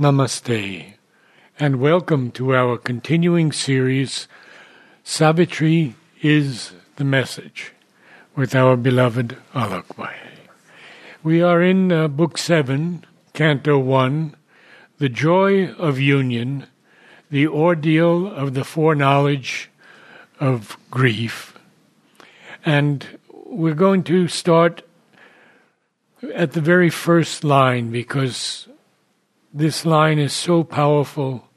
Namaste, and welcome to our continuing series, Savitri is the Message, with our beloved Alokbhai. We are in uh, Book 7, Canto 1, The Joy of Union, the Ordeal of the Foreknowledge of Grief. And we're going to start at the very first line because this line is so powerful.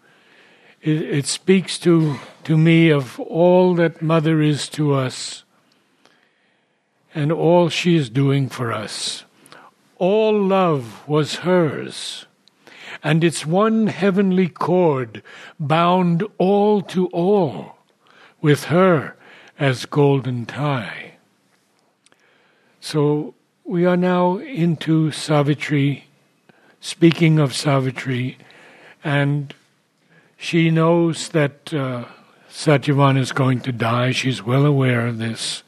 It, it, speaks to, to me of all that Mother is to us and all she is doing for us. All love was hers, and its one heavenly cord bound all to all, with her as golden tie. So we are now into Savitri speaking of Savitri, and she knows that uh, Satyavan is going to die. She's well aware of this,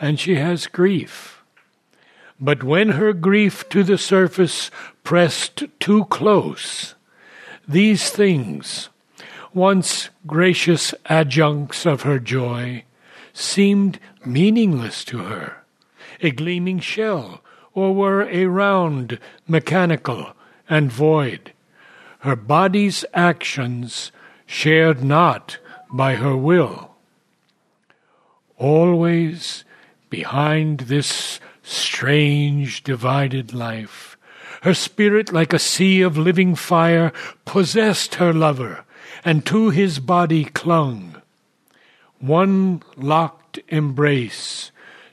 and she has grief. But when her grief to the surface pressed too close, these things, once gracious adjuncts of her joy, seemed meaningless to her, a gleaming shell or were a round, mechanical, and void. Her body's actions shared not by her will. Always behind this strange divided life, her spirit, like a sea of living fire, possessed her lover and to his body clung. One locked embrace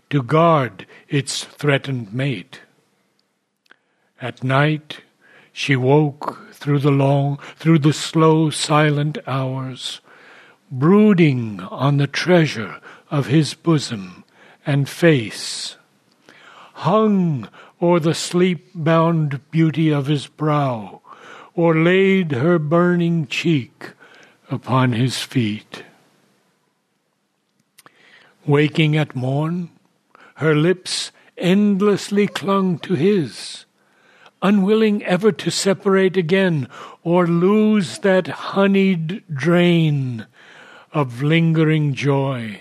to guard its threatened mate. At night, she woke through the long, through the slow, silent hours, brooding on the treasure of his bosom and face, hung o'er the sleep-bound beauty of his brow, or laid her burning cheek upon his feet. Waking at morn, her lips endlessly clung to his, unwilling ever to separate again or lose that honeyed drain of lingering joy,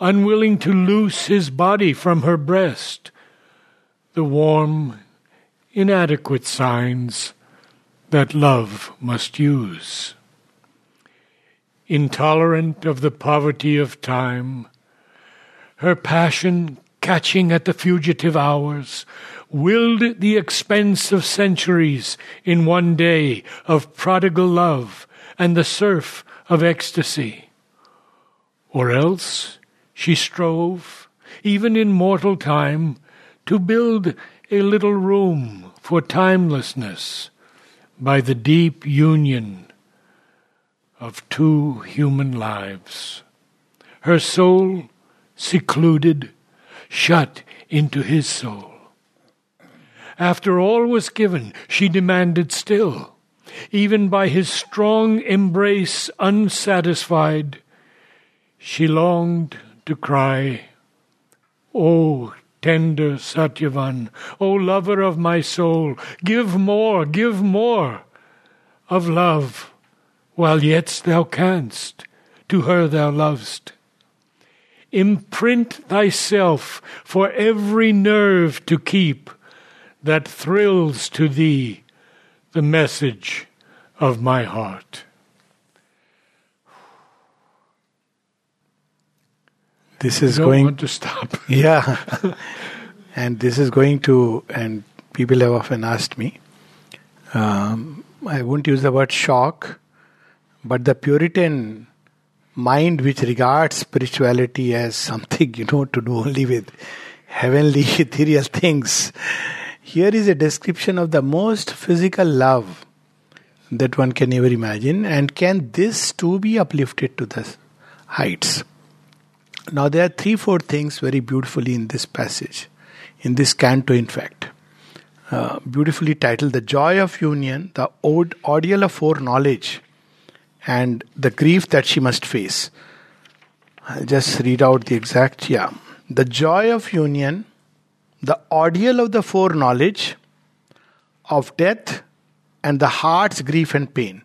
unwilling to loose his body from her breast, the warm, inadequate signs that love must use. Intolerant of the poverty of time, her passion catching at the fugitive hours, willed the expense of centuries in one day of prodigal love and the surf of ecstasy. Or else she strove, even in mortal time, to build a little room for timelessness by the deep union of two human lives. Her soul secluded shut into his soul. After all was given, she demanded still. Even by his strong embrace unsatisfied, she longed to cry, O tender Satyavan, O lover of my soul, give more, give more of love, while yet thou canst, to her thou lovest. Imprint thyself for every nerve to keep that thrills to thee the message of my heart. This is going to stop. yeah, and this is going to, and people have often asked me. Um, I won't use the word shock, but the Puritan mind which regards spirituality as something, you know, to do only with heavenly ethereal things. Here is a description of the most physical love that one can ever imagine, and can this too be uplifted to the heights? Now, there are three, four things very beautifully in this passage, in this canto, in fact. Uh, beautifully titled The Joy of Union, the ode Ordeal of Foreknowledge, and the grief that she must face. I'll just read out the exact, yeah. The joy of union, the ordeal of the foreknowledge of death and the heart's grief and pain.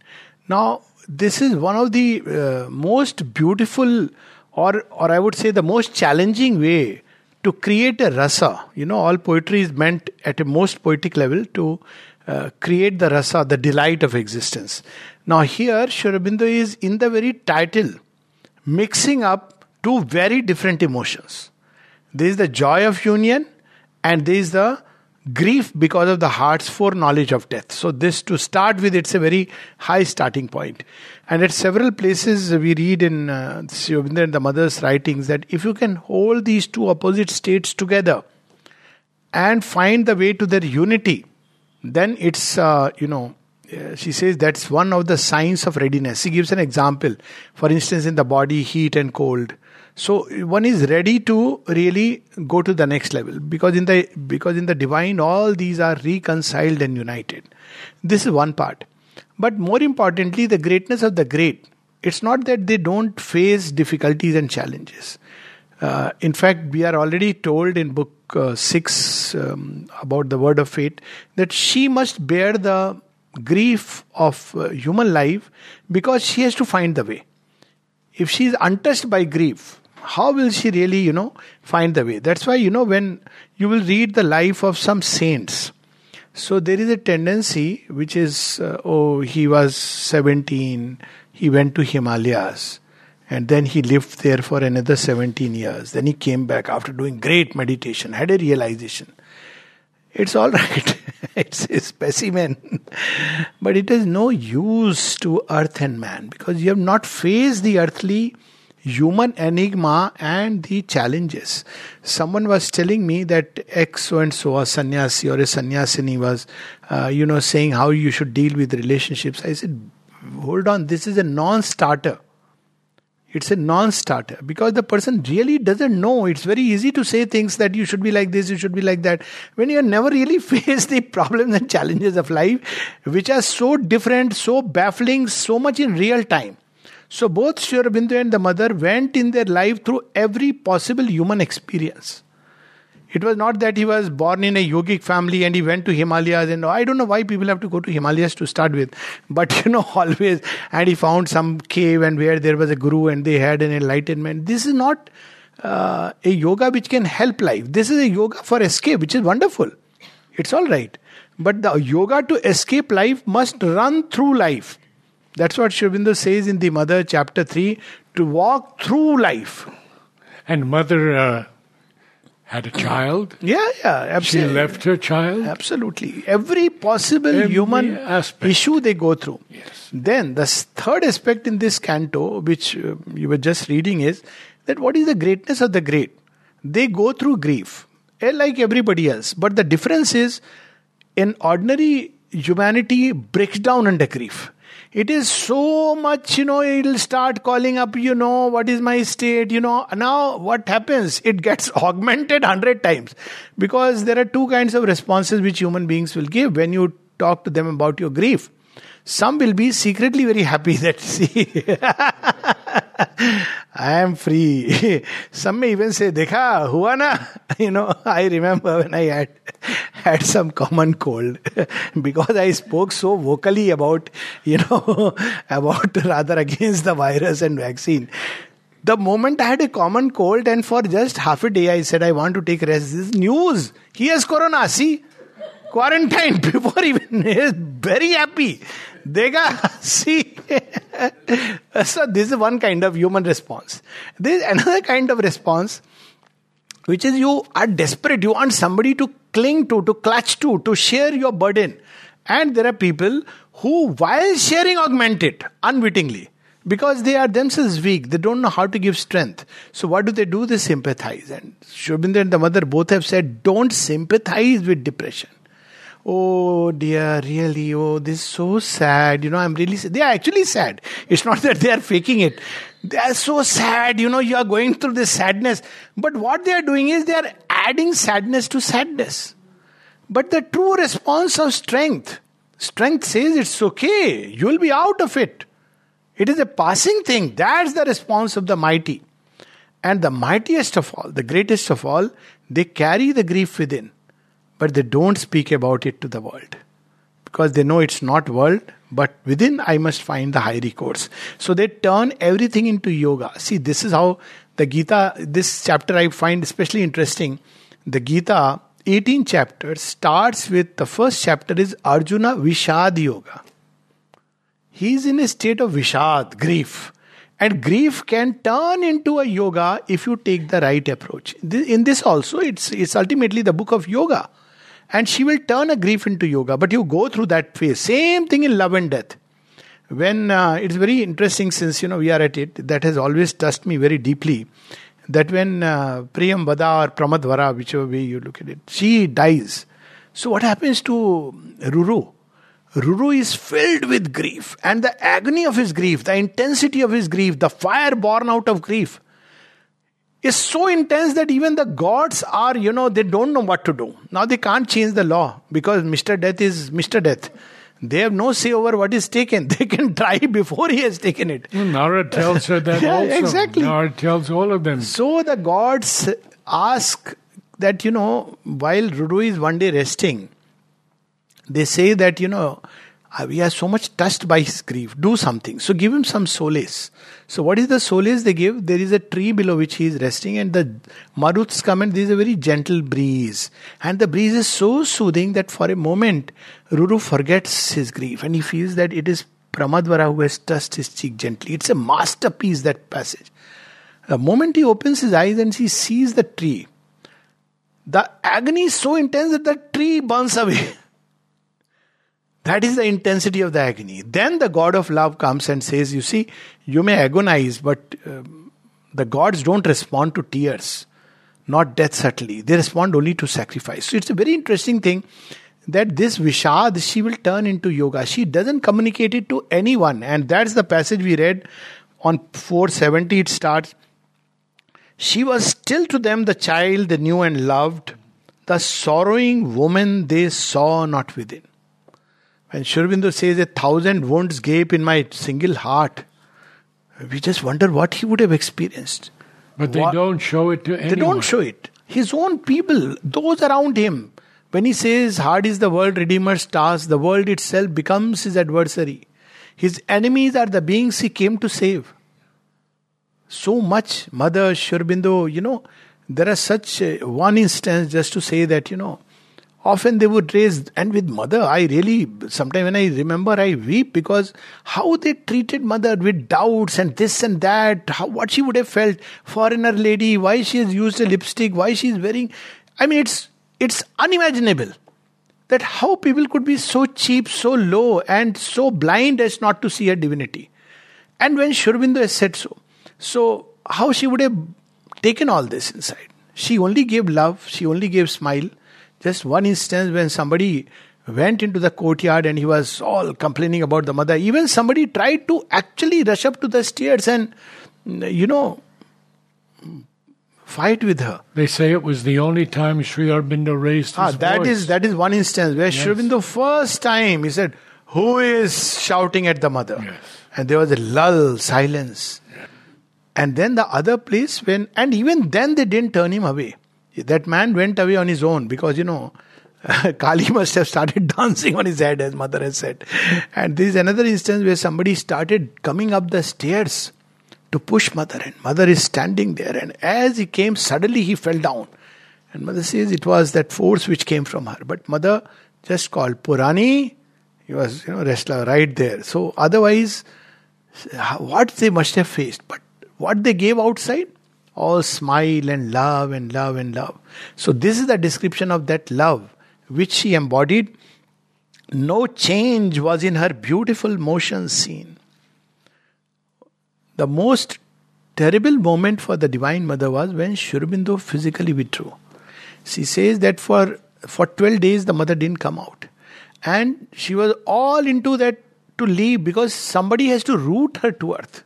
Now, this is one of the uh, most beautiful, or or I would say the most challenging way to create a rasa. You know, all poetry is meant at a most poetic level to uh, create the rasa, the delight of existence. Now, here, Sri Aurobindo is in the very title mixing up two very different emotions. There is the joy of union, and there is the grief because of the heart's foreknowledge of death. So, this to start with, it's a very high starting point. And at several places, we read in uh, and the mother's writings that if you can hold these two opposite states together and find the way to their unity, then it's, uh, you know, she says that's one of the signs of readiness. She gives an example. For instance, in the body, heat and cold. So one is ready to really go to the next level because in the because in the divine all these are reconciled and united. This is one part. But more importantly, the greatness of the great. It's not that they don't face difficulties and challenges. Uh, in fact, we are already told in book uh, 6 um, about the word of fate that she must bear the grief of uh, human life because she has to find the way. If she is untouched by grief, how will she really, you know, find the way? That's why, you know, when you will read the life of some saints, so there is a tendency which is, uh, oh, he was 17, he went to Himalayas, and then he lived there for another 17 years. Then he came back after doing great meditation, had a realization. It's all right. it's a specimen. but it is no use to earth and man because you have not faced the earthly human enigma and the challenges. Someone was telling me that X so and so, a sannyasi or a sannyasini, was, uh, you know, saying how you should deal with relationships. I said, hold on, this is a non starter. It's a non starter because the person really doesn't know. It's very easy to say things that you should be like this, you should be like that. When you never really faced the problems and challenges of life, which are so different, so baffling, so much in real time. So both Sri Aurobindo and the mother went in their life through every possible human experience. It was not that he was born in a yogic family and he went to Himalayas and I don't know why people have to go to Himalayas to start with. But you know, always, and he found some cave and where there was a guru and they had an enlightenment. This is not uh, a yoga which can help life. This is a yoga for escape, which is wonderful. It's all right. But the yoga to escape life must run through life. That's what Aurobindo says in the Mother, chapter 3 to walk through life. And Mother uh, had a child. Yeah, yeah, absolutely. She left her child. Absolutely. Every possible Every human aspect. issue they go through. Yes. Then the third aspect in this canto, which uh, you were just reading, is that what is the greatness of the great? They go through grief, eh, like everybody else. But the difference is, in ordinary humanity breaks down under grief it is so much, you know, it'll start calling up, you know, what is my state, you know. Now, what happens? It gets augmented 100 times because there are two kinds of responses which human beings will give when you talk to them about your grief. Some will be secretly very happy that, see, I am free. Some may even say, Dekha, hua na? You know, I remember when I had had some common cold because I spoke so vocally about, you know, about rather against the virus and vaccine. The moment I had a common cold, and for just half a day, I said, I want to take rest. This is news. He has corona. See, quarantine before even he is very happy. Dega, see. so this is one kind of human response. There is another kind of response, which is you are desperate. You want somebody to cling to, to clutch to, to share your burden. And there are people who, while sharing, augment it unwittingly because they are themselves weak. They don't know how to give strength. So what do they do? They sympathize. And Aurobindo and the mother both have said, don't sympathize with depression. Oh dear, really, oh, this is so sad. You know, I'm really sad. They are actually sad. It's not that they are faking it. They are so sad. You know, you are going through this sadness. But what they are doing is they are adding sadness to sadness. But the true response of strength, strength says it's okay. You will be out of it. It is a passing thing. That's the response of the mighty. And the mightiest of all, the greatest of all, they carry the grief within but they don't speak about it to the world. because they know it's not world, but within I must find the high recourse. So they turn everything into yoga. See, this is how the Gita, this chapter I find especially interesting. The Gita, 18 chapters, starts with the first chapter is Arjuna Vishad Yoga. He is in a state of Vishad, grief. And grief can turn into a yoga if you take the right approach. In this also, it's, it's ultimately the book of yoga. And she will turn a grief into yoga. But you go through that phase. Same thing in love and death. When uh, it's very interesting since you know we are at it, that has always touched me very deeply. That when uh, Priyumvada or Pramadvara, whichever way you look at it, she dies. So what happens to Ruru? Ruru is filled with grief, and the agony of his grief, the intensity of his grief, the fire born out of grief is so intense that even the gods are, you know, they don't know what to do. Now they can't change the law because Mr. Death is Mr. Death. They have no say over what is taken. They can try before he has taken it. Well, Nara tells her that yeah, also. Exactly. Nara tells all of them. So the gods ask that, you know, while Ruru is one day resting, they say that, you know, uh, we are so much touched by his grief. Do something. So give him some solace. So what is the solace they give? There is a tree below which he is resting, and the maruts come and there is a very gentle breeze. And the breeze is so soothing that for a moment Ruru forgets his grief and he feels that it is Pramadvara who has touched his cheek gently. It's a masterpiece, that passage. The moment he opens his eyes and he sees the tree, the agony is so intense that the tree burns away. That is the intensity of the agony. Then the God of love comes and says, You see, you may agonize, but um, the gods don't respond to tears, not death, certainly. They respond only to sacrifice. So it's a very interesting thing that this Vishad, she will turn into yoga. She doesn't communicate it to anyone. And that's the passage we read on 470. It starts She was still to them the child they knew and loved, the sorrowing woman they saw not within. When Sri Aurobindo says a thousand wounds gape in my single heart, we just wonder what he would have experienced. But they what, don't show it to anyone. They don't show it. His own people, those around him. When he says, Hard is the world, Redeemer's task, the world itself becomes his adversary. His enemies are the beings he came to save. So much, Mother Sri Aurobindo, you know, there are such uh, one instance just to say that, you know, often they would raise and with mother i really sometimes when i remember i weep because how they treated mother with doubts and this and that how what she would have felt. Foreigner lady why she has used a lipstick why she is wearing i mean it's it's unimaginable that how people could be so cheap so low and so blind as not to see her divinity. And when Sri has said so so how she would have taken all this inside? She only gave love she only gave smile just one instance when somebody went into the courtyard and he was all complaining about the mother. Even somebody tried to actually rush up to the stairs and, you know, fight with her. They say it was the only time Sri Aurobindo raised his ah, that voice. Is, that is one instance where yes. Sri Aurobindo first time he said, Who is shouting at the mother? Yes. And there was a lull, silence. Yes. And then the other place when, and even then they didn't turn him away. That man went away on his own because, you know, Kali must have started dancing on his head, as mother has said. And this is another instance where somebody started coming up the stairs to push mother, and mother is standing there. And as he came, suddenly he fell down. And mother says it was that force which came from her. But mother just called Purani. He was, you know, wrestler right there. So otherwise, what they must have faced. But what they gave outside, all smile and love and love and love. So, this is the description of that love which she embodied. No change was in her beautiful motion seen. The most terrible moment for the Divine Mother was when Sri Aurobindo physically withdrew. She says that for, for 12 days the mother didn't come out. And she was all into that to leave because somebody has to root her to earth.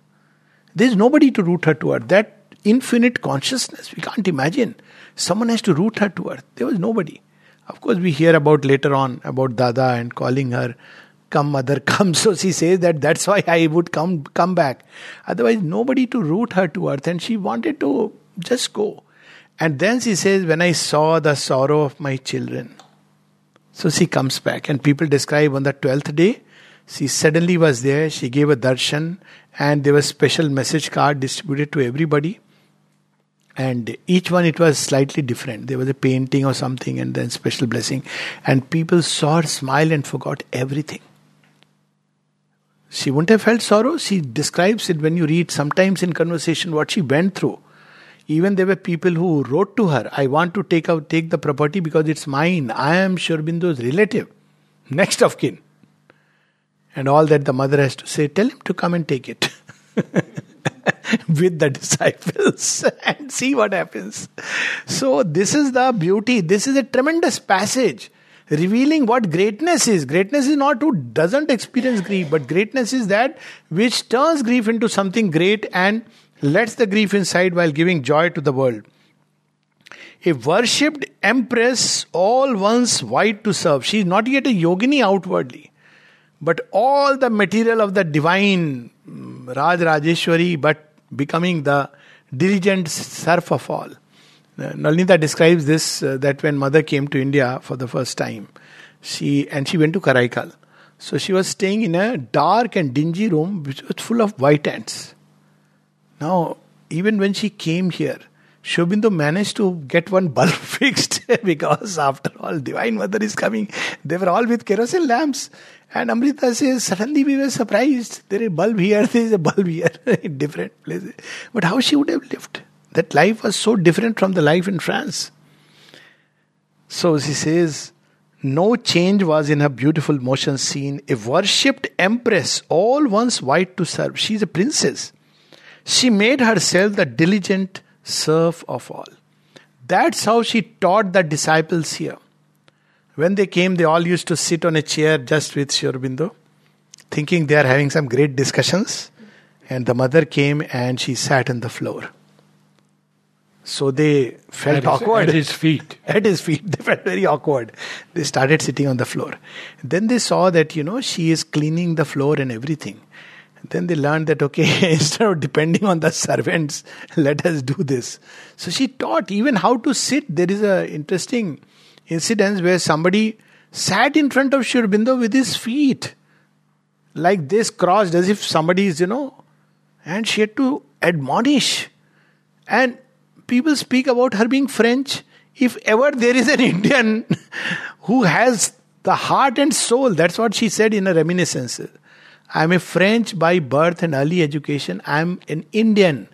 There's nobody to root her to earth. That infinite consciousness. We can't imagine. Someone has to root her to earth. There was nobody. Of course, we hear about later on about Dada and calling her, "Come, mother, come." So she says that that's why I would come come back. Otherwise, nobody to root her to earth, and she wanted to just go. And then she says, "When I saw the sorrow of my children." So she comes back, and people describe on the 12th day, she suddenly was there, she gave a darshan, and there was special message card distributed to everybody. And each one it was slightly different. There was a painting or something, and then special blessing. And people saw her smile and forgot everything. She wouldn't have felt sorrow. She describes it when you read sometimes in conversation what she went through. Even there were people who wrote to her, I want to take out take the property because it's mine. I am Sri relative, next of kin. And all that the mother has to say, tell him to come and take it. with the disciples and see what happens. So, this is the beauty. This is a tremendous passage revealing what greatness is. Greatness is not who doesn't experience grief, but greatness is that which turns grief into something great and lets the grief inside while giving joy to the world. A worshipped empress, all once white to serve. She is not yet a yogini outwardly, but all the material of the divine mm, Raj Rajeshwari, but becoming the diligent serf of all. Nalnita describes this uh, that when mother came to India for the first time, she and she went to Karaikal. So she was staying in a dark and dingy room which was full of white ants. Now, even when she came here, Sri Aurobindo managed to get one bulb fixed because, after all, Divine Mother is coming. They were all with kerosene lamps. And Amrita says, suddenly we were surprised. There is a bulb here, there is a bulb here in different places. But how she would have lived? That life was so different from the life in France. So she says, no change was in her beautiful motion seen. A worshipped empress, all once white to serve. She is a princess. She made herself the diligent serf of all. That's how she taught the disciples here. When they came, they all used to sit on a chair just with Sri Aurobindo, thinking they are having some great discussions. And the mother came and she sat on the floor. So they felt at awkward. At his feet. At his feet. They felt very awkward. They started sitting on the floor. Then they saw that, you know, she is cleaning the floor and everything. Then they learned that, okay, instead of depending on the servants, let us do this. So she taught even how to sit. There is a interesting incident where somebody sat in front of Sri Aurobindo with his feet like this crossed as if somebody is, you know, and she had to admonish. And people speak about her being French. If ever there is an Indian who has the heart and soul, that's what she said in a reminiscence. I'm a French by birth and early education. I'm an Indian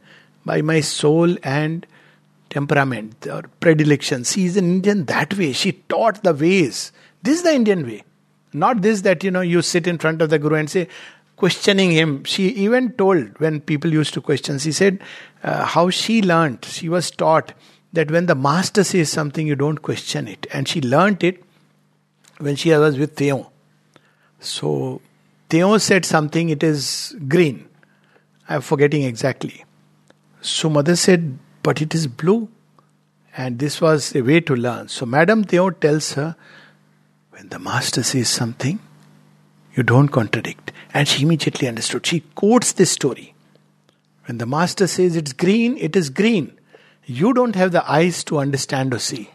by my soul and temperament or predilection. She is an Indian that way. She taught the ways. This is the Indian way. Not this that you know you sit in front of the Guru and say, questioning him. She even told when people used to question, she said uh, how she learnt. She was taught that when the master says something, you don't question it. And she learnt it when she was with Theon. So Theon said something, it is green. I'm forgetting exactly. So mother said, but it is blue. And this was a way to learn. So Madame Theon tells her, when the master says something, you don't contradict. And she immediately understood. She quotes this story. When the master says it's green, it is green. You don't have the eyes to understand or see.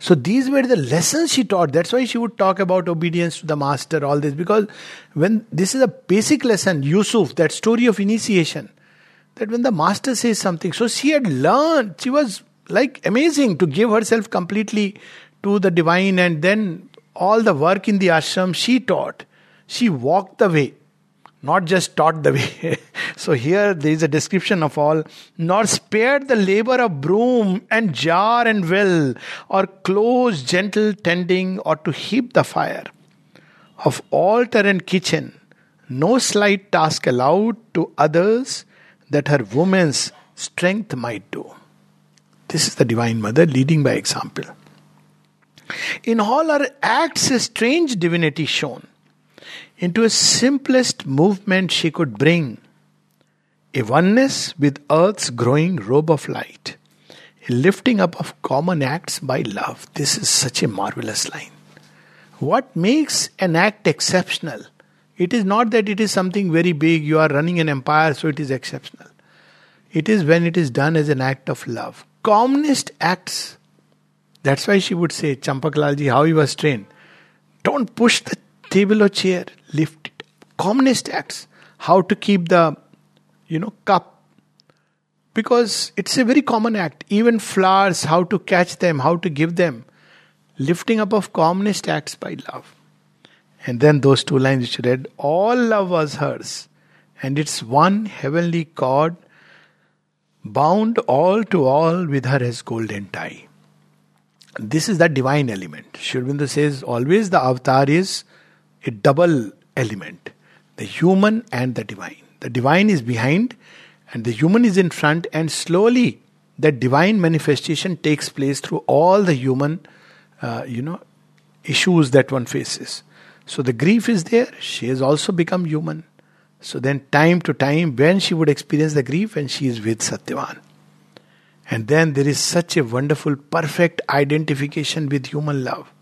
So these were the lessons she taught. That's why she would talk about obedience to the master, all this. Because when this is a basic lesson, Yusuf, that story of initiation, that when the master says something, so she had learned, she was like amazing to give herself completely to the divine and then all the work in the ashram she taught. She walked the way not just taught the way. so here there is a description of all, nor spared the labor of broom and jar and well, or close gentle tending, or to heap the fire. Of altar and kitchen, no slight task allowed to others that her woman's strength might do. This is the Divine Mother leading by example. In all her acts, a strange divinity shone into a simplest movement she could bring a oneness with earth's growing robe of light, a lifting up of common acts by love. This is such a marvelous line. What makes an act exceptional? It is not that it is something very big, you are running an empire, so it is exceptional. It is when it is done as an act of love. Commonest acts. That's why she would say, Champaklalji, how he was trained Don't push the table or chair, lift it. Commonest acts. How to keep the, you know, cup. Because it's a very common act. Even flowers, how to catch them, how to give them. Lifting up of commonest acts by love. And then those two lines which read, all love was hers, and it's one heavenly cord, bound all to all with her as golden tie. This is the divine element. Aurobindo says always the avatar is a double element the human and the divine. The divine is behind, and the human is in front, and slowly that divine manifestation takes place through all the human, uh, you know, issues that one faces. So the grief is there. She has also become human. So then, time to time, when she would experience the grief, when she is with Satyavan. And then there is such a wonderful, perfect identification with human love.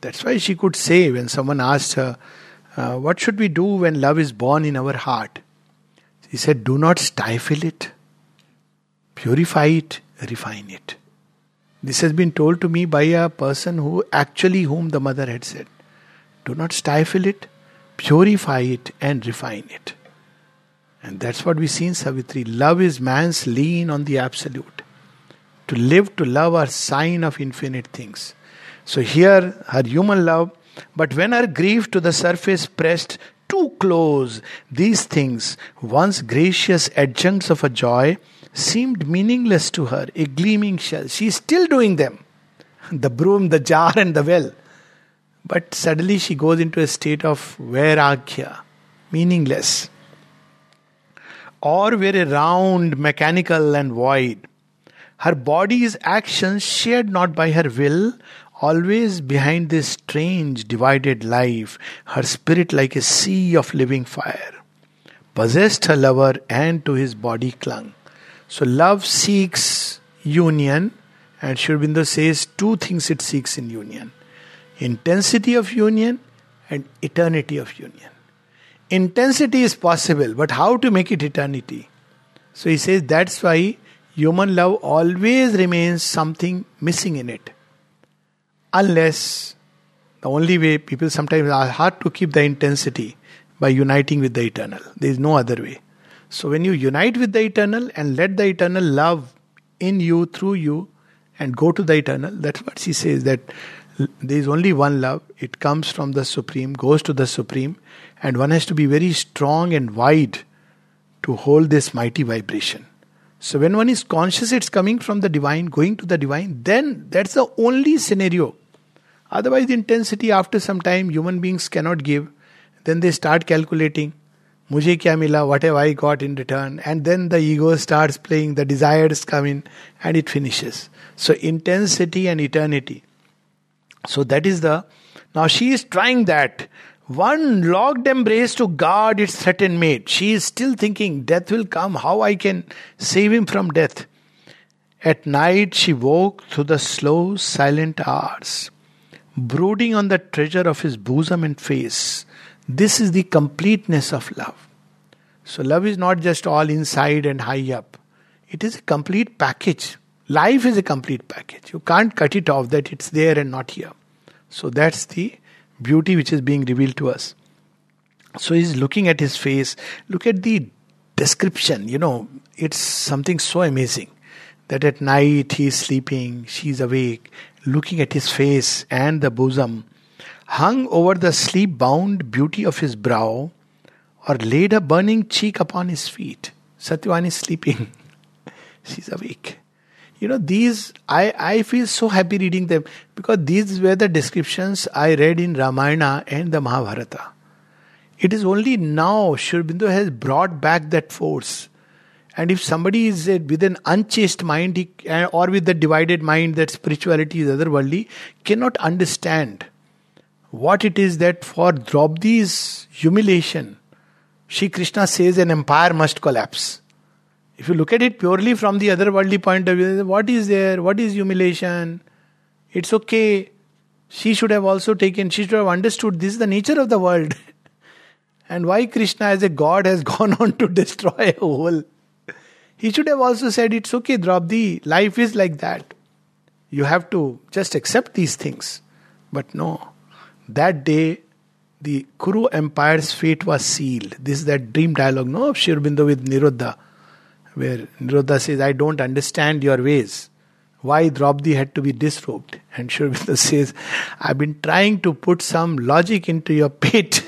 That's why she could say, when someone asked her, uh, What should we do when love is born in our heart? He said, Do not stifle it, purify it, refine it. This has been told to me by a person who actually, whom the mother had said. Do not stifle it, purify it, and refine it. And that's what we see in Savitri. Love is man's lien on the absolute. To live, to love are sign of infinite things. So here, her human love, but when her grief to the surface pressed too close, these things, once gracious adjuncts of a joy, seemed meaningless to her, a gleaming shell. She is still doing them. The broom, the jar, and the well. But suddenly she goes into a state of vairagya, meaningless. Or very round, mechanical, and void. Her body's actions, shared not by her will, always behind this strange divided life, her spirit like a sea of living fire, possessed her lover and to his body clung. So love seeks union, and Sri Aurobindo says two things it seeks in union intensity of union and eternity of union. Intensity is possible, but how to make it eternity? So he says that's why human love always remains something missing in it. Unless the only way people sometimes are hard to keep the intensity by uniting with the eternal. There is no other way. So when you unite with the eternal and let the eternal love in you, through you, and go to the eternal, that's what she says that there is only one love. It comes from the Supreme, goes to the Supreme, and one has to be very strong and wide to hold this mighty vibration. So when one is conscious it's coming from the divine, going to the divine, then that's the only scenario. Otherwise, the intensity after some time human beings cannot give. Then they start calculating. Mujhe kya mila? I got in return? And then the ego starts playing, the desires come in, and it finishes. So intensity and eternity. So that is the. Now she is trying that. One locked embrace to guard its threatened mate. She is still thinking, death will come, how I can save him from death. At night she woke through the slow, silent hours, brooding on the treasure of his bosom and face. This is the completeness of love. So, love is not just all inside and high up, it is a complete package. Life is a complete package. You can't cut it off that it's there and not here. So that's the beauty which is being revealed to us. So he's looking at his face. Look at the description. You know, it's something so amazing that at night he's sleeping, she's awake, looking at his face and the bosom, hung over the sleep bound beauty of his brow, or laid a burning cheek upon his feet. Satyavan is sleeping. she's awake you know these i i feel so happy reading them because these were the descriptions i read in ramayana and the mahabharata it is only now Sri Aurobindo has brought back that force and if somebody is uh, with an unchaste mind he, uh, or with the divided mind that spirituality is otherworldly cannot understand what it is that for Draupadi's humiliation Sri Krishna says an empire must collapse if you look at it purely from the otherworldly point of view, what is there? What is humiliation? It's okay. She should have also taken, she should have understood this is the nature of the world. and why Krishna as a god has gone on to destroy a whole. He should have also said, It's okay, Draupadi, life is like that. You have to just accept these things. But no, that day the Kuru Empire's fate was sealed. This is that dream dialogue, no, of Sri Aurobindo with Nirodha, where Nirodha says, I don't understand your ways. Why Draupadi had to be disrobed? And Sri Aurobindo says, I've been trying to put some logic into your pit.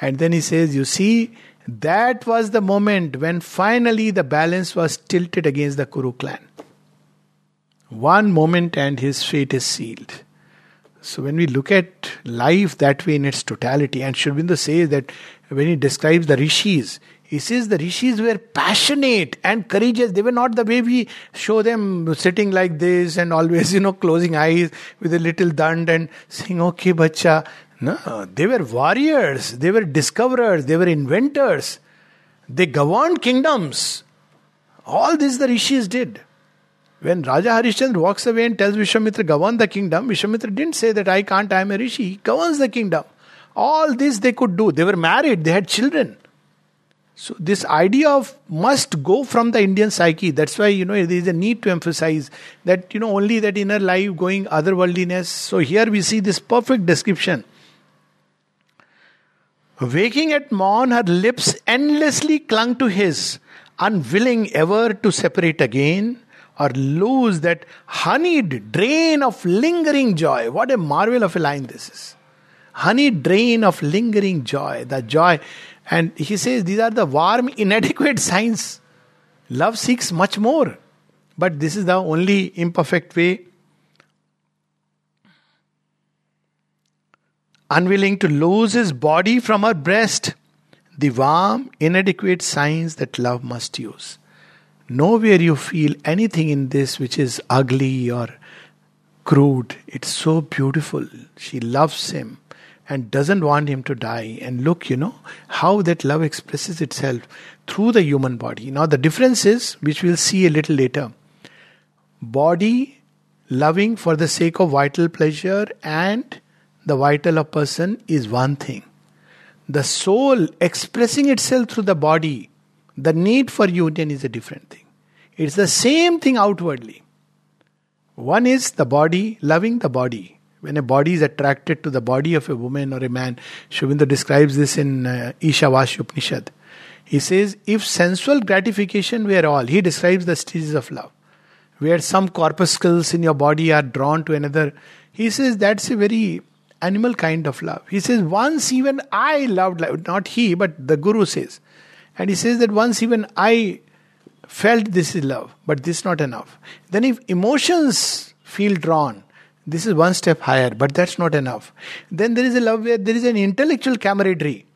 and then he says, You see, that was the moment when finally the balance was tilted against the Kuru clan. One moment and his fate is sealed. So when we look at life that way in its totality, and Sri Aurobindo says that when he describes the rishis, he says the rishis were passionate and courageous. They were not the way we show them sitting like this and always, you know, closing eyes with a little dand and saying, okay, bacha. No, they were warriors, they were discoverers, they were inventors. They governed kingdoms. All this the rishis did. When Raja Harishchandra walks away and tells Vishwamitra, govern the kingdom, Vishwamitra didn't say that I can't, I am a rishi. He governs the kingdom. All this they could do. They were married, they had children. So this idea of must go from the Indian psyche. That's why you know there is a need to emphasize that you know only that inner life going otherworldliness. So here we see this perfect description. Waking at morn, her lips endlessly clung to his, unwilling ever to separate again or lose that honeyed drain of lingering joy. What a marvel of a line this is. Honeyed drain of lingering joy, the joy and he says these are the warm, inadequate signs. Love seeks much more. But this is the only imperfect way. Unwilling to lose his body from her breast, the warm, inadequate signs that love must use. Nowhere you feel anything in this which is ugly or crude. It's so beautiful. She loves him and doesn't want him to die. And look, you know, how that love expresses itself through the human body. Now, the difference is, which we'll see a little later body loving for the sake of vital pleasure and the vital of person is one thing. The soul expressing itself through the body, the need for union is a different thing. It's the same thing outwardly. One is the body loving the body, when a body is attracted to the body of a woman or a man. Sri describes this in uh, Ishavasya Upanishad. He says, if sensual gratification were all, he describes the stages of love, where some corpuscles in your body are drawn to another. He says that's a very animal kind of love. He says, once even I loved, love. not he, but the Guru says. And he says that once even I felt this is love, but this is not enough. Then if emotions feel drawn, this is one step higher, but that's not enough. Then there is a love where there is an intellectual camaraderie.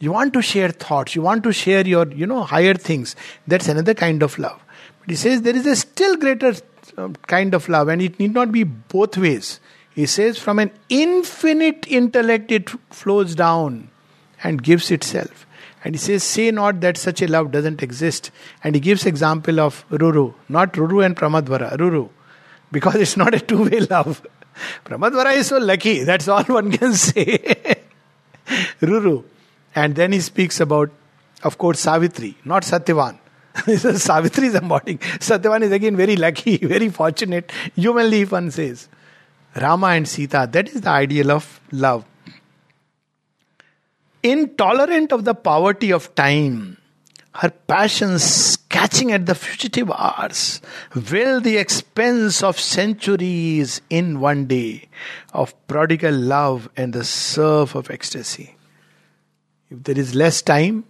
You want to share thoughts, you want to share your, you know, higher things. That's another kind of love. But he says there is a still greater um, kind of love, and it need not be both ways. He says from an infinite intellect it flows down and gives itself. And he says, say not that such a love doesn't exist. And he gives example of Ruru, not Ruru and Pramadvara, Ruru because it's not a two way love. Pramadvara is so lucky, that's all one can say. Ruru. And then he speaks about, of course, Savitri, not Satyavan. Savitri is embodying. Satyavan is again very lucky, very fortunate, humanly, if one says. Rama and Sita, that is the ideal of love. Intolerant of the poverty of time, her passions catching at the fugitive hours, will the expense of centuries in one day of prodigal love and the surf of ecstasy. If there is less time,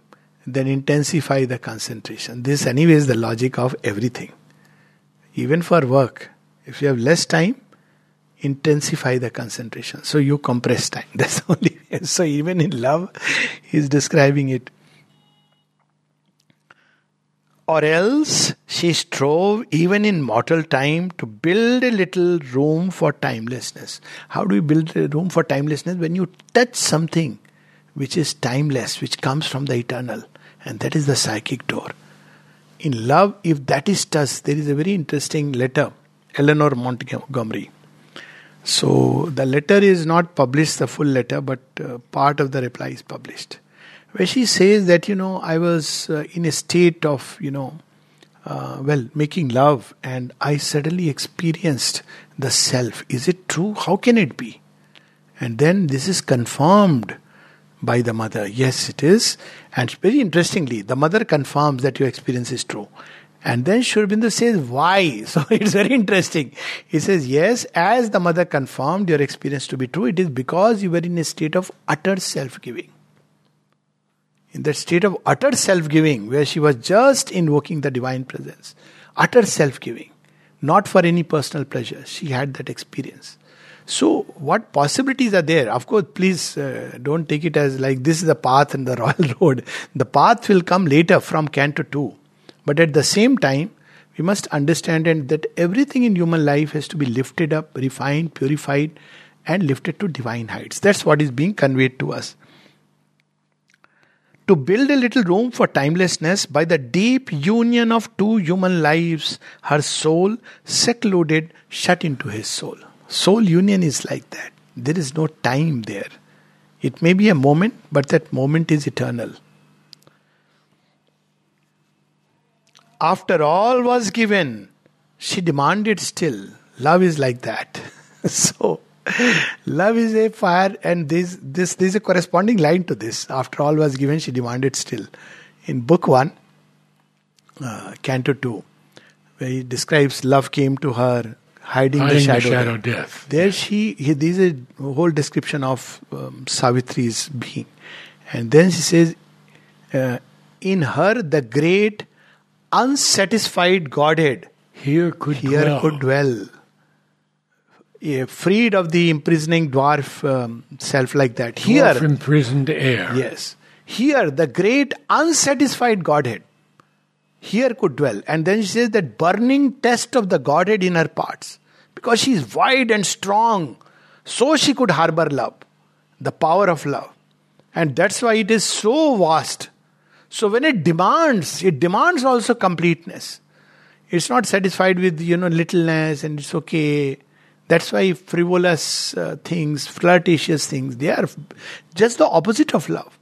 then intensify the concentration. This, anyway, is the logic of everything. Even for work, if you have less time, intensify the concentration. So you compress time. That's only. So even in love, he's describing it or else she strove even in mortal time to build a little room for timelessness. How do you build a room for timelessness? When you touch something which is timeless, which comes from the eternal, and that is the psychic door. In love, if that is touched, there is a very interesting letter, Eleanor Montgomery. So the letter is not published, the full letter, but uh, part of the reply is published where she says that, you know, I was uh, in a state of, you know, uh, well, making love, and I suddenly experienced the self. Is it true? How can it be? And then this is confirmed by the mother. Yes, it is. And very interestingly, the mother confirms that your experience is true. And then Sri Aurobindo says, why? So it's very interesting. He says, yes, as the mother confirmed your experience to be true, it is because you were in a state of utter self giving. In that state of utter self giving, where she was just invoking the divine presence, utter self giving, not for any personal pleasure, she had that experience. So, what possibilities are there? Of course, please uh, don't take it as like this is the path and the royal road. The path will come later from Canto 2 but at the same time, we must understand that everything in human life has to be lifted up, refined, purified, and lifted to divine heights. That's what is being conveyed to us. To build a little room for timelessness by the deep union of two human lives, her soul secluded, shut into his soul. Soul union is like that. There is no time there. It may be a moment, but that moment is eternal. After all was given, she demanded still. Love is like that. so, love is a fire, and this, this, is a corresponding line to this. After all was given, she demanded still. In book one, uh, Canto 2, where he describes love came to her, hiding, hiding the shadow, the shadow death. There she, he, this is a whole description of um, Savitri's being. And then she says, uh, in her the great unsatisfied Godhead here could here dwell. could dwell. Yeah, freed of the imprisoning dwarf um, self like that. Here, dwarf imprisoned air. Yes. Here, the great unsatisfied Godhead here could dwell. And then she says that burning test of the Godhead in her parts. Because she is wide and strong, so she could harbor love, the power of love. And that's why it is so vast so when it demands, it demands also completeness. It's not satisfied with you know littleness and it's okay. That's why frivolous uh, things, flirtatious things, they are just the opposite of love.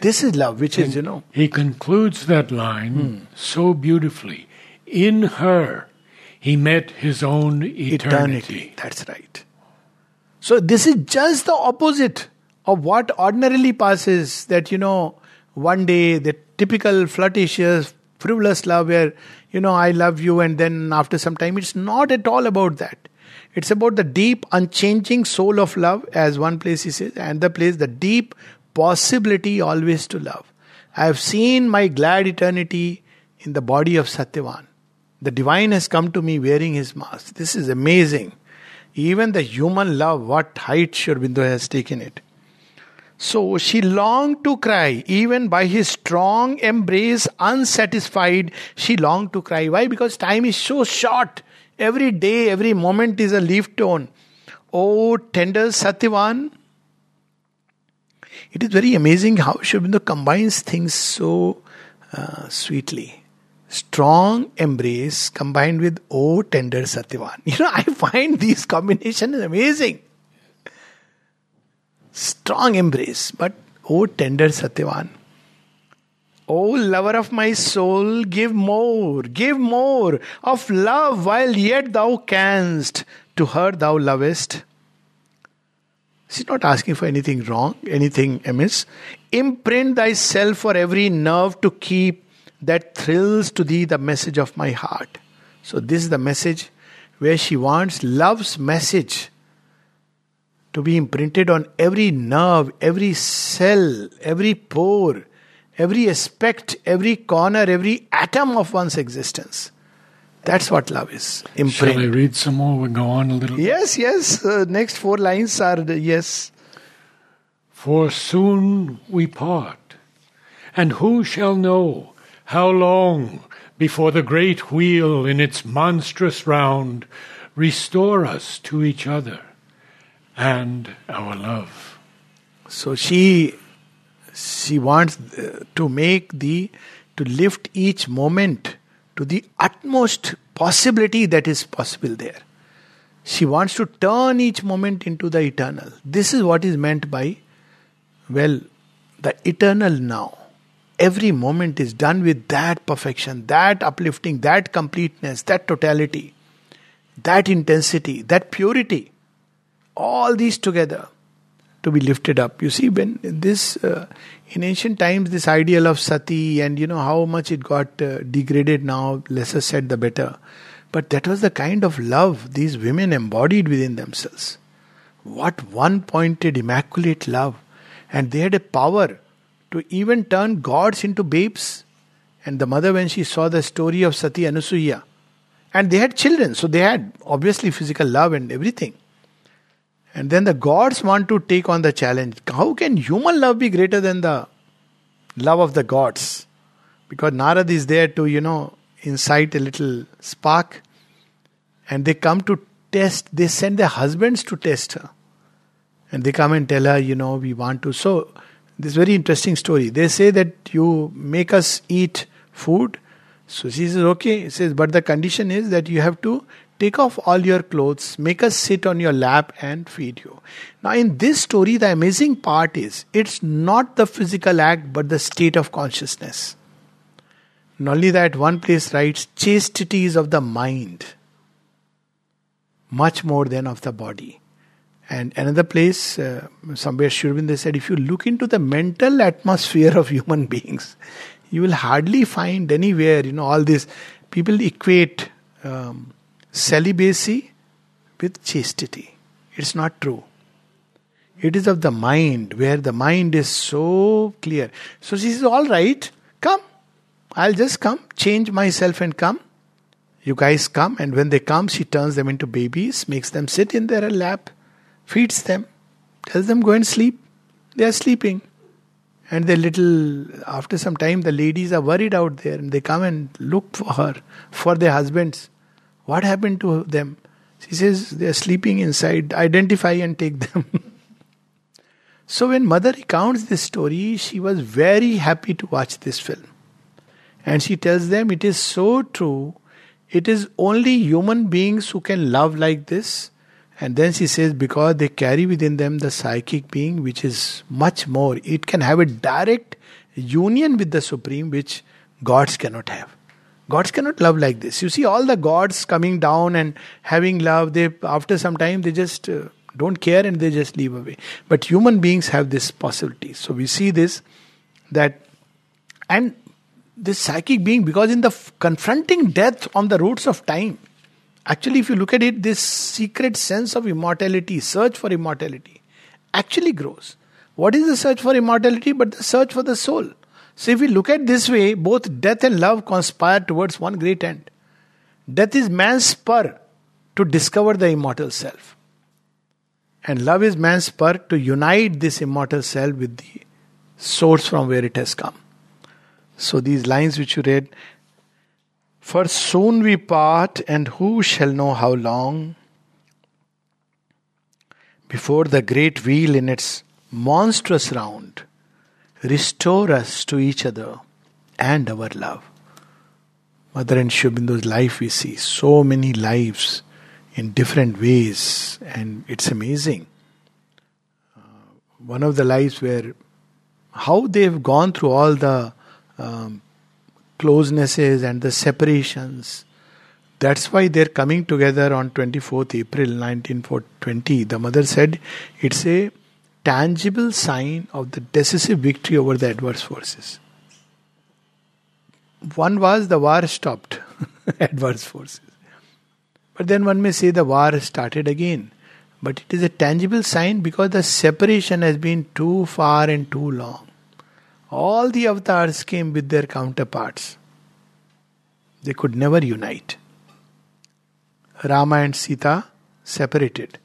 This is love, which and is, you know. He concludes that line hmm. so beautifully. In her, he met his own eternity. eternity. That's right. So, this is just the opposite of what ordinarily passes that, you know, one day the typical flirtatious, frivolous love where, you know, I love you, and then after some time, it's not at all about that. It's about the deep, unchanging soul of love, as one place he says, and the place, the deep possibility always to love. I have seen my glad eternity in the body of Satyavan. The divine has come to me wearing his mask. This is amazing. Even the human love, what height Sri Aurobindo has taken it. So she longed to cry, even by his strong embrace, unsatisfied, she longed to cry. Why? Because time is so short. Every day, every moment is a leaf tone. Oh, tender Satyavan. It is very amazing how Sri combines things so uh, sweetly. Strong embrace combined with oh tender Satyavan. You know, I find these combinations amazing strong embrace. But oh, tender Satyavan, oh, lover of my soul, give more, give more of love while yet thou canst. To her thou lovest. She's not asking for anything wrong, anything amiss. Imprint thyself for every nerve to keep that thrills to thee the message of my heart. So, this is the message where she wants love's message to be imprinted on every nerve, every cell, every pore, every aspect, every corner, every atom of one's existence. That's what love is. Imprint. Shall I read some more? We'll go on a little. Yes, yes. Uh, next four lines are the, yes. For soon we part, and who shall know how long before the great wheel in its monstrous round restore us to each other? And our love. So she she wants uh, to make the to lift each moment to the utmost possibility that is possible there. She wants to turn each moment into the eternal. This is what is meant by, well, the eternal now. Every moment is done with that perfection, that uplifting, that completeness, that totality, that intensity, that purity all these together to be lifted up. You see, when this uh, in ancient times, this ideal of sati and you know how much it got uh, degraded now, lesser said the better. But that was the kind of love these women embodied within themselves. What one pointed, immaculate love. And they had a power to even turn gods into babes. And the mother, when she saw the story of Sati Anusuya, and they had children, so they had obviously physical love and everything. And then the gods want to take on the challenge. How can human love be greater than the love of the gods? Because Narad is there to, you know, incite a little spark. And they come to test, they send their husbands to test her. And they come and tell her, you know, we want to. So, this very interesting story. They say that you make us eat food. So she says, okay. He says, but the condition is that you have to Take off all your clothes, make us sit on your lap and feed you. Now, in this story, the amazing part is it's not the physical act but the state of consciousness. Not only that, one place writes, chastity is of the mind much more than of the body. And another place, uh, somewhere Sri Aurobindo said, if you look into the mental atmosphere of human beings, you will hardly find anywhere, you know, all this. People equate um, celibacy with chastity. It's not true. It is of the mind, where the mind is so clear. So she says, All right, come. I'll just come, change myself and come. You guys come, and when they come, she turns them into babies, makes them sit in their lap, feeds them, tells them go and sleep. They are sleeping. And the little, after some time, the ladies are worried out there and they come and look for her, for their husbands. What happened to them? She says they are sleeping inside. Identify and take them. so when mother recounts this story, she was very happy to watch this film. And she tells them it is so true. It is only human beings who can love like this. And then she says, because they carry within them the psychic being, which is much more. It can have a direct union with the Supreme, which gods cannot have. Gods cannot love like this. You see all the gods coming down and having love. They after some time they just uh, don't care and they just leave away. But human beings have this possibility. So we see this that and this psychic being because in the f- confronting death on the roads of time actually if you look at it this secret sense of immortality search for immortality actually grows what is the search for immortality but the search for the soul so, if we look at this way, both death and love conspire towards one great end. Death is man's spur to discover the immortal self. And love is man's spur to unite this immortal self with the source from where it has come. So, these lines which you read For soon we part, and who shall know how long? Before the great wheel in its monstrous round restore us to each other and our love. Mother and Sri life, we see so many lives in different ways, and it's amazing. Uh, one of the lives where how they've gone through all the um, closenesses and the separations. That's why they're coming together on 24th April 1920. The mother said it's a tangible sign of the decisive victory over the adverse forces. One was the war stopped, adverse forces. But then one may say the war started again. But it is a tangible sign because the separation has been too far and too long. All the avatars came with their counterparts. They could never unite. Rama and Sita separated,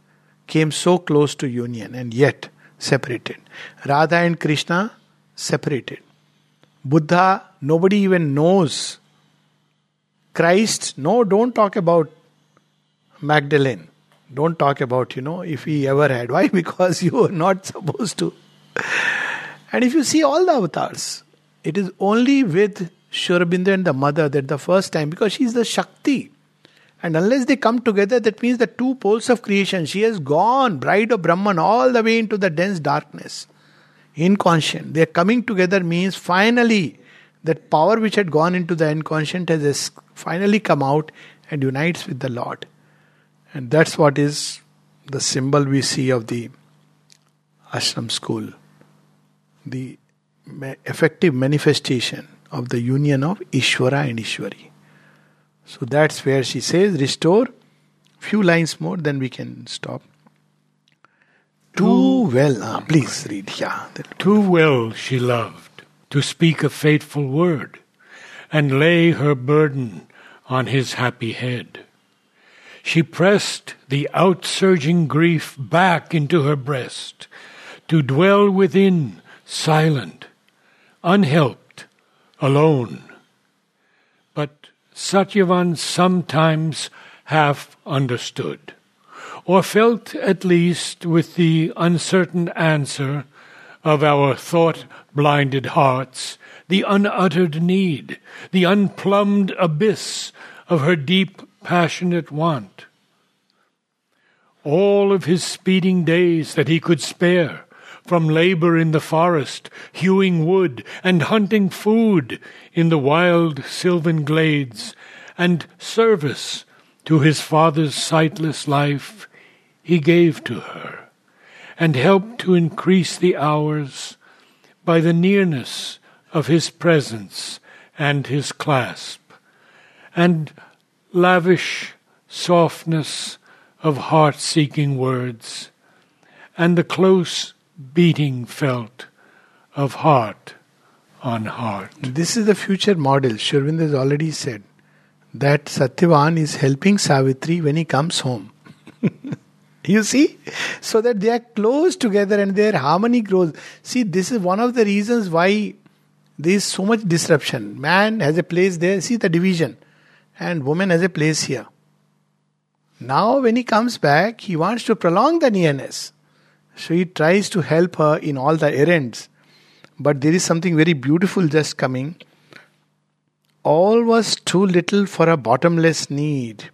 came so close to union, and yet separated. Radha and Krishna separated. Buddha, nobody even knows. Christ, no, don't talk about Magdalene. Don't talk about, you know, if he ever had. Why? Because you are not supposed to. And if you see all the avatars, it is only with Sri and the mother that the first time, because she is the Shakti. And unless they come together, that means the two poles of creation, she has gone, bride of Brahman, all the way into the dense darkness. Inconscient. Their coming together means finally that power which had gone into the inconscient has finally come out and unites with the Lord. And that's what is the symbol we see of the ashram school, the effective manifestation of the union of Ishvara and Ishwari. So that's where she says, restore. Few lines more, then we can stop. Too well, ah, please read. Yeah. Too well she loved to speak a fateful word and lay her burden on his happy head. She pressed the outsurging grief back into her breast to dwell within, silent, unhelped, alone. Satyavan sometimes half understood, or felt at least with the uncertain answer of our thought blinded hearts the unuttered need, the unplumbed abyss of her deep passionate want. All of his speeding days that he could spare from labor in the forest, hewing wood, and hunting food in the wild sylvan glades, and service to his father's sightless life, he gave to her, and helped to increase the hours by the nearness of his presence and his clasp, and lavish softness of heart seeking words, and the close beating felt of heart on heart. This is the future model. Sri Aurobindo has already said that Satyavan is helping Savitri when he comes home. you see? So that they are close together and their harmony grows. See, this is one of the reasons why there is so much disruption. Man has a place there, see the division, and woman has a place here. Now, when he comes back, he wants to prolong the nearness. So he tries to help her in all the errands. But there is something very beautiful just coming. All was too little for a bottomless need.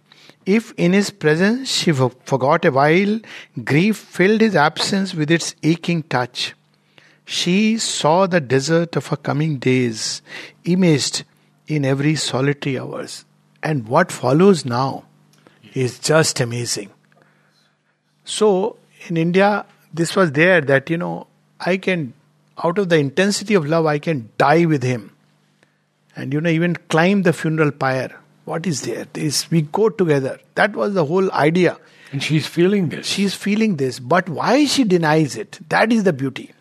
If in his presence she forgot a while, grief filled his absence with its aching touch. She saw the desert of her coming days, imaged in every solitary hours. And what follows now is just amazing. So, in India, this was there that, you know, I can, out of the intensity of love, I can die with him. And, you know, even climb the funeral pyre. What is there? This, we go together. That was the whole idea. And she's feeling this. She's feeling this. But why she denies it? That is the beauty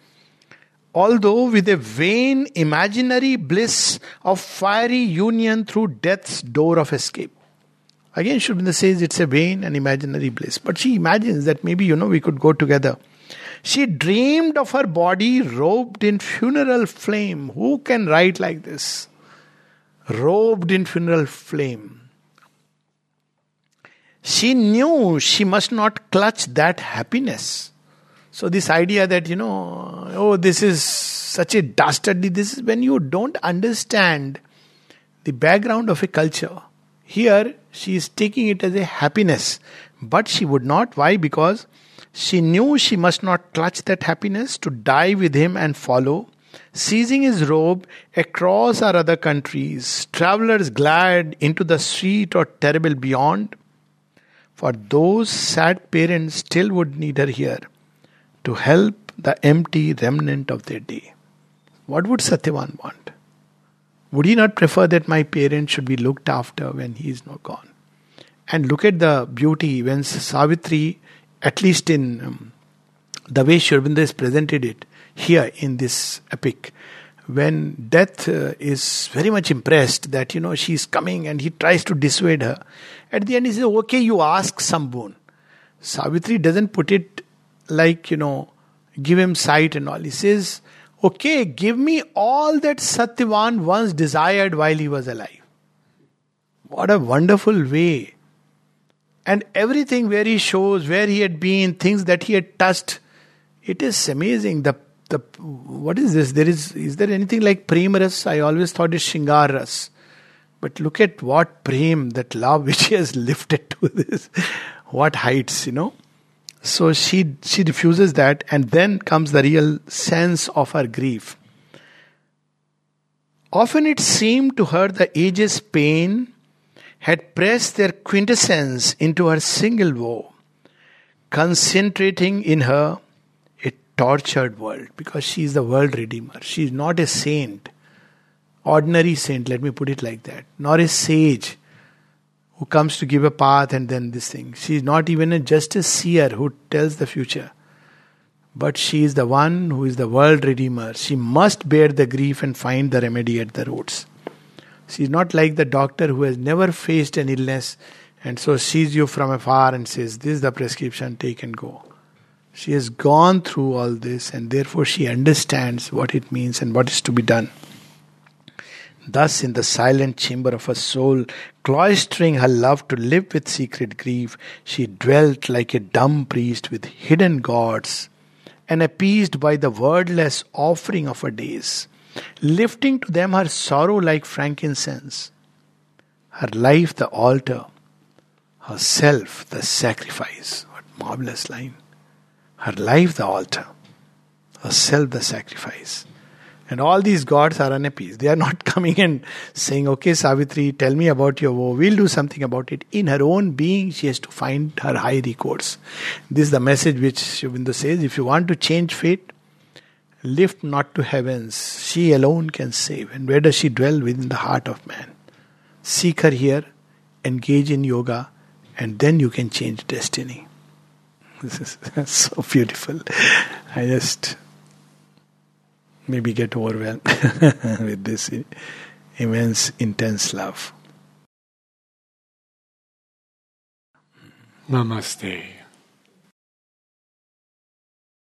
although with a vain imaginary bliss of fiery union through death's door of escape. Again, Sri says it's a vain and imaginary bliss, but she imagines that maybe, you know, we could go together. She dreamed of her body robed in funeral flame. Who can write like this? Robed in funeral flame. She knew she must not clutch that happiness so, this idea that, you know, oh, this is such a dastardly, this is when you don't understand the background of a culture. Here, she is taking it as a happiness, but she would not. Why? Because she knew she must not clutch that happiness to die with him and follow, seizing his robe across our other countries, travelers glad into the sweet or terrible beyond. For those sad parents still would need her here to help the empty remnant of their day. What would Satyavan want? Would he not prefer that my parents should be looked after when he is not gone? And look at the beauty when Savitri, at least in um, the way Sri Aurobindo has presented it here in this epic, when death uh, is very much impressed that you know she is coming and he tries to dissuade her, at the end he says, "Okay, you ask some boon." Savitri doesn't put it like, you know, give him sight and all. He says, okay, give me all that Satyavan once desired while he was alive. What a wonderful way. And everything where he shows where he had been, things that he had touched, it is amazing. The the what is this? There is is there anything like premaras? I always thought it's shingaras. But look at what prem, that love which he has lifted to this, what heights, you know. So she she refuses that, and then comes the real sense of her grief. Often it seemed to her the age's pain had pressed their quintessence into her single woe. concentrating in her a tortured world because she is the world redeemer. She is not a saint, ordinary saint, let me put it like that, nor a sage who comes to give a path and then this thing. She is not even a just a seer who tells the future. But she is the one who is the world redeemer. She must bear the grief and find the remedy at the roots. She is not like the doctor who has never faced an illness and so sees you from afar and says, This is the prescription, take and go. She has gone through all this and therefore she understands what it means and what is to be done. Thus, in the silent chamber of her soul, cloistering her love to live with secret grief, she dwelt like a dumb priest with hidden gods, and appeased by the wordless offering of her days, lifting to them her sorrow like frankincense, her life the altar, herself the sacrifice. What marvelous line! Her life the altar, herself the sacrifice. And all these gods are unappeased. They are not coming and saying, Okay, Savitri, tell me about your woe. We'll do something about it. In her own being, she has to find her high recourse. This is the message which Sri says if you want to change fate, lift not to heavens. She alone can save. And where does she dwell? Within the heart of man. Seek her here, engage in yoga, and then you can change destiny. This is so beautiful. I just maybe get overwhelmed with this immense, intense love. Namaste.